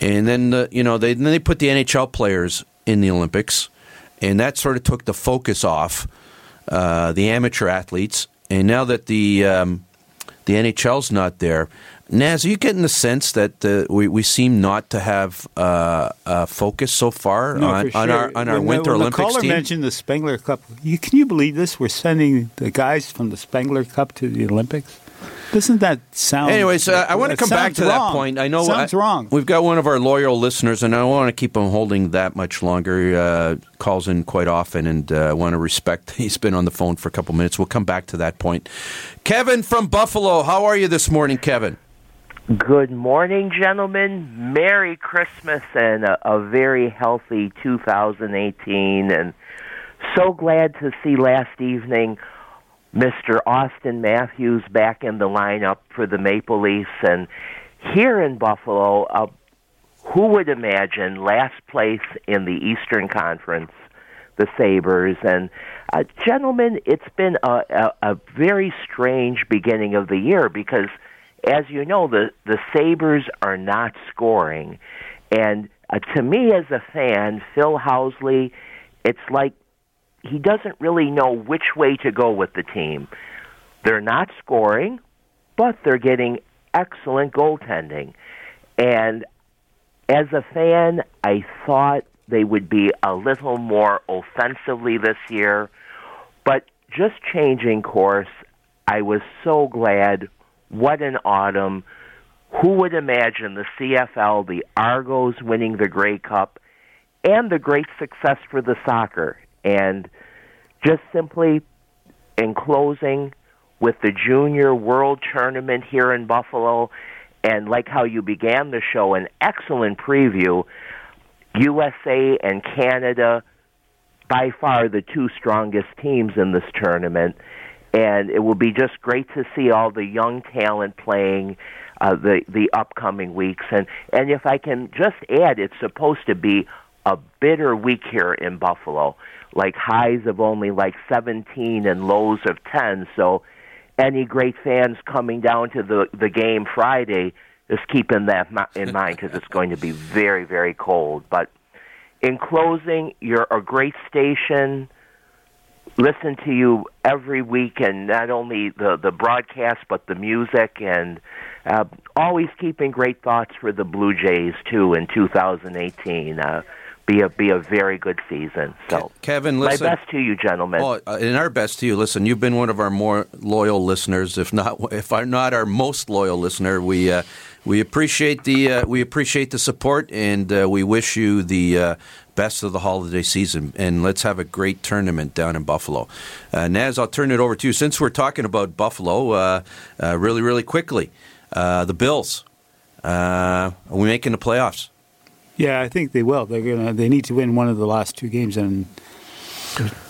And then the, you know they then they put the NHL players in the Olympics, and that sort of took the focus off uh, the amateur athletes. And now that the um, the NHL's not there, Naz, are you getting the sense that uh, we we seem not to have uh, uh, focus so far No, on, for on our on our when Winter the, when Olympics the caller team? mentioned the Spengler Cup. You, can you believe this? We're sending the guys from the Spengler Cup to the Olympics. Doesn't that sound? Anyways, uh, I want to come back to that point. I know sounds I- wrong. We've got one of our loyal listeners, and I don't want to keep him holding that much longer. Uh, calls in quite often, and uh, I want to respect. He's been on the phone for a couple minutes. We'll come back to that point. Kevin from Buffalo, how are you this morning, Kevin? Good morning, gentlemen. Merry Christmas and a, a very healthy 2018. And so glad to see last evening Mr. Auston Matthews back in the lineup for the Maple Leafs. And here in Buffalo, uh, who would imagine last place in the Eastern Conference, the Sabres? And uh, gentlemen, it's been a, a, a very strange beginning of the year because, as you know, the the Sabres are not scoring, and uh, to me as a fan, Phil Housley, it's like he doesn't really know which way to go with the team. They're not scoring, but they're getting excellent goaltending. And as a fan, I thought they would be a little more offensively this year, but just changing course, I was so glad. What an autumn. Who would imagine the CFL, the Argos winning the Grey Cup, and the great success for the soccer? And just simply in closing with the Junior World Tournament here in Buffalo, and like how you began the show, an excellent preview. USA and Canada, by far the two strongest teams in this tournament. And it will be just great to see all the young talent playing uh, the the upcoming weeks. And and if I can just add, it's supposed to be a bitter week here in Buffalo, like highs of only like 17 and lows of 10. So any great fans coming down to the the game Friday, just keeping that in mind because it's going to be very very cold. But in closing, you're a great station. Listen to you every week, and not only the the broadcast but the music, and uh, always keeping great thoughts for the Blue Jays too in 2018. Uh, be a be a very good season. So, Kevin, listen. my best to you, gentlemen. Oh, uh, and our best to you. Listen, you've been one of our more loyal listeners, if not if not our most loyal listener. We uh, we appreciate the uh, we appreciate the support, and uh, we wish you the uh, best of the holiday season. And let's have a great tournament down in Buffalo. Uh, Naz, I'll turn it over to you. Since we're talking about Buffalo, really, really quickly, the Bills. are we making the playoffs? Yeah, I think they will. They're gonna. They need to win one of the last two games, and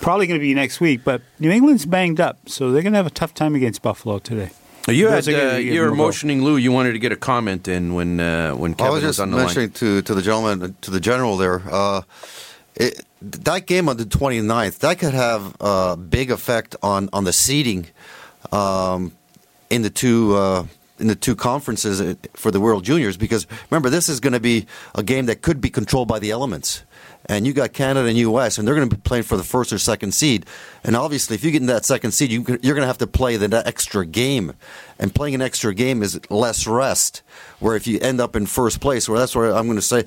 probably going to be next week. But New England's banged up, so they're going to have a tough time against Buffalo today. You had uh, you were motioning Lou. You wanted to get a comment in when uh, when Kevin I was just was on the mentioning line. to to the gentleman to the general there. Uh, it, that game on the 29th that could have a big effect on on the seeding um, in the two uh, in the two conferences uh, for the World Juniors because remember this is going to be a game that could be controlled by the elements. And you got Canada and U.S. and they're going to be playing for the first or second seed. And obviously, if you get in that second seed, you, you're going to have to play the extra game. And playing an extra game is less rest. Where if you end up in first place, where that's where I'm going to say,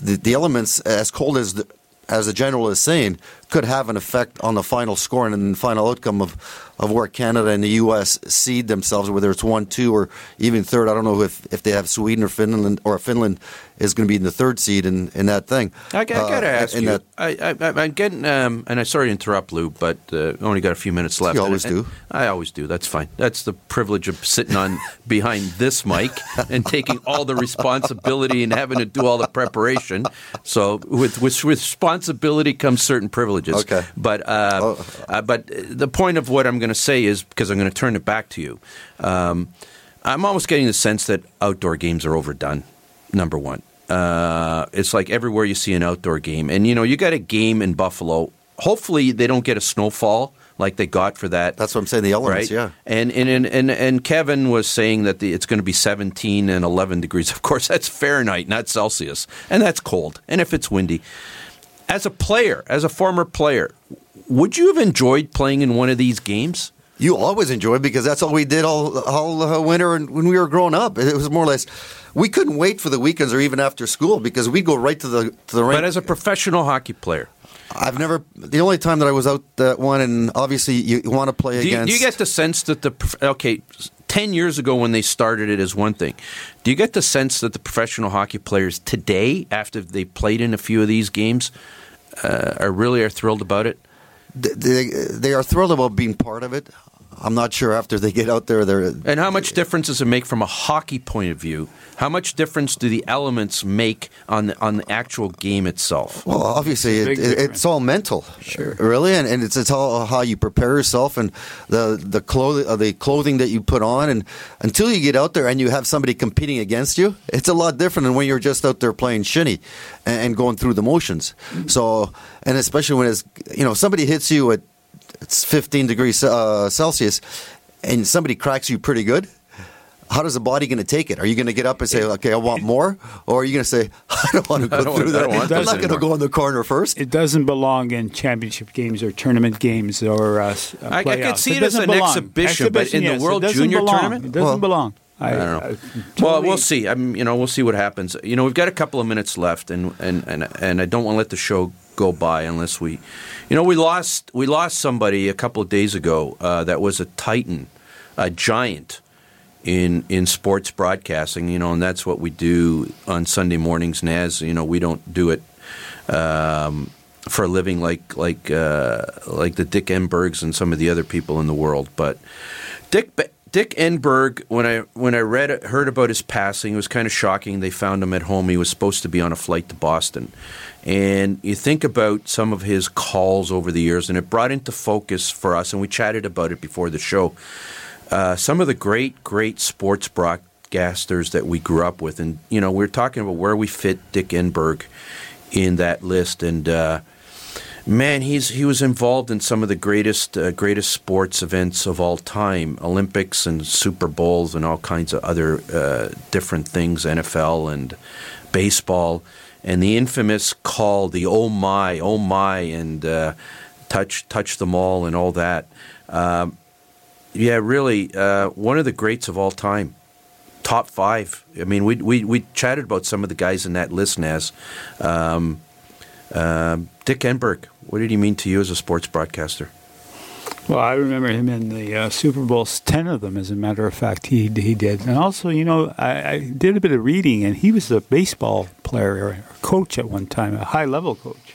the, the elements, as cold as the, as the general is saying, could have an effect on the final score and the final outcome of, of where Canada and the U.S. seed themselves, whether it's one, two, or even third. I don't know if, if they have Sweden or Finland or Finland is going to be in the third seed in, in that thing. I, I got to uh, ask you. That, I, I, am getting, um, and I'm sorry to interrupt, Lou, but uh, only got a few minutes left. You always and, do. I always do. That's fine. That's the privilege of sitting on behind this mic and taking all the responsibility and having to do all the preparation. So with with responsibility comes certain Okay. But uh, oh. uh, but the point of what I'm going to say is because I'm going to turn it back to you. Um, I'm almost getting the sense that outdoor games are overdone. Number one, uh, it's like everywhere you see an outdoor game, and you know you got a game in Buffalo. Hopefully, they don't get a snowfall like they got for that. That's what I'm saying. The elements, right? yeah. And and, and and Kevin was saying that the, it's going to be 17 and 11 degrees. Of course, that's Fahrenheit, not Celsius, and that's cold. And if it's windy, as a player, as a former player, would you have enjoyed playing in one of these games? You always enjoy because that's all we did all all uh, winter and when we were growing up. It was more or less we couldn't wait for the weekends or even after school because we'd go right to the to the rink. But as a professional hockey player, I've never. The only time that I was out that one, and obviously you, you want to play do you. Do you get the sense that the okay, ten years ago when they started it is one thing. Do you get the sense that the professional hockey players today, after they played in a few of these games, uh, are really are thrilled about it? They, they are thrilled about being part of it. I'm not sure after they get out there. They're and how much difference does it make from a hockey point of view? How much difference do the elements make on the, on the actual game itself? Well, obviously, it, it, it's all mental, sure, really, and, and it's, it's all how you prepare yourself and the the clothing uh, the clothing that you put on, and until you get out there and you have somebody competing against you, it's a lot different than when you're just out there playing shinny and, and going through the motions. Mm-hmm. So, and especially when it's you know somebody hits you at it's 15 degrees uh, Celsius, and somebody cracks you pretty good, how does the body going to take it? Are you going to get up and say, "Okay, I want more," or are you going to say, "I don't want to go through that. One I'm not going to go in the corner first. It doesn't belong in championship games or tournament games or uh, I, I could see it, it as an exhibition, exhibition, but in yes, the World Junior belong. Tournament, it doesn't well, belong. I, I, don't know. I, totally well, we'll see. I'm, you know, we'll see what happens. You know, we've got a couple of minutes left, and and and, and I don't want to let the show go by unless we, you know, we lost we lost somebody a couple of days ago uh, that was a titan, a giant in in sports broadcasting. You know, and that's what we do on Sunday mornings. Naz, you know, we don't do it. Um, for a living, like like uh, like the Dick Enbergs and some of the other people in the world, but Dick Dick Enberg, when I when I read heard about his passing, it was kind of shocking. They found him at home. He was supposed to be on a flight to Boston, and you think about some of his calls over the years, and it brought into focus for us, and we chatted about it before the show. Uh, some of the great, great sports broadcasters that we grew up with, and you know, we are talking about where we fit Dick Enberg in that list, and uh, man, he's he was involved in some of the greatest, uh, greatest sports events of all time, Olympics and Super Bowls and all kinds of other uh, different things, NFL and baseball and the infamous call, the "Oh my, oh my," and uh, touch touch them all and all that. Um, yeah, really, uh, one of the greats of all time. Top five. I mean, we we we chatted about some of the guys in that list, Naz. Um, Um, Dick Enberg, what did he mean to you as a sports broadcaster? Well, I remember him in the uh, Super Bowls, ten of them, as a matter of fact. He he did, and also, you know, I, I did a bit of reading, and he was a baseball player or coach at one time, a high level coach.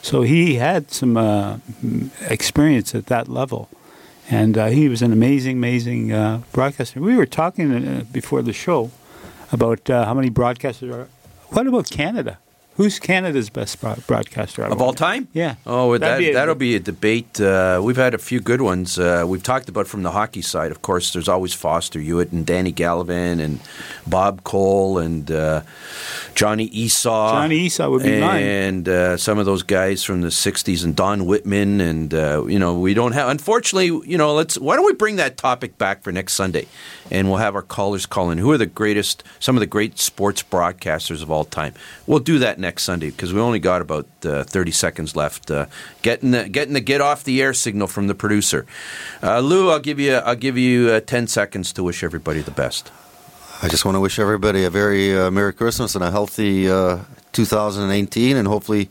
So he had some uh, experience at that level, and uh, he was an amazing, amazing uh, broadcaster. We were talking uh, before the show about uh, how many broadcasters are. What about Canada? Who's Canada's best broadcaster of all time? Yeah. Oh, that, be that'll be a debate. Uh, we've had a few good ones. Uh, we've talked about from the hockey side. Of course, there's always Foster Hewitt and Danny Gallivan and Bob Cole and uh, Johnny Esaw. Johnny Esaw would be and, mine. And uh, some of those guys from the '60s and Don Whitman. And uh, you know, we don't have. Unfortunately, you know, let's. Why don't we bring that topic back for next Sunday, and we'll have our callers call in. Who are the greatest? Some of the great sports broadcasters of all time. We'll do that next Sunday because we only got about uh, 30 seconds left. Uh, getting the getting the get off the air signal from the producer. Uh, Lou, I'll give you I'll give you uh, 10 seconds to wish everybody the best. I just want to wish everybody a very uh, Merry Christmas and a healthy uh, 2018, and hopefully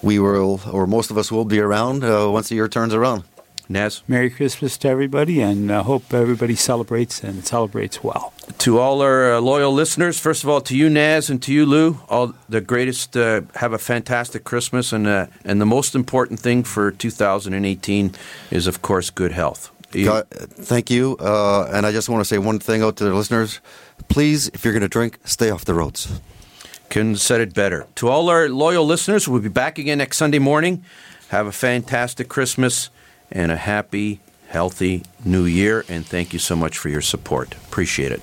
we will, or most of us will be around once the year turns around. Naz. Merry Christmas to everybody, and uh, hope everybody celebrates and celebrates well. To all our uh, loyal listeners, first of all, to you, Naz, and to you, Lou, all the greatest. Uh, have a fantastic Christmas, and uh, and the most important thing for 2018 is, of course, good health. God, thank you, uh, and I just want to say one thing out to the listeners: please, if you're going to drink, stay off the roads. Couldn't said it better. To all our loyal listeners, we'll be back again next Sunday morning. Have a fantastic Christmas and a happy, healthy new year. And thank you so much for your support. Appreciate it.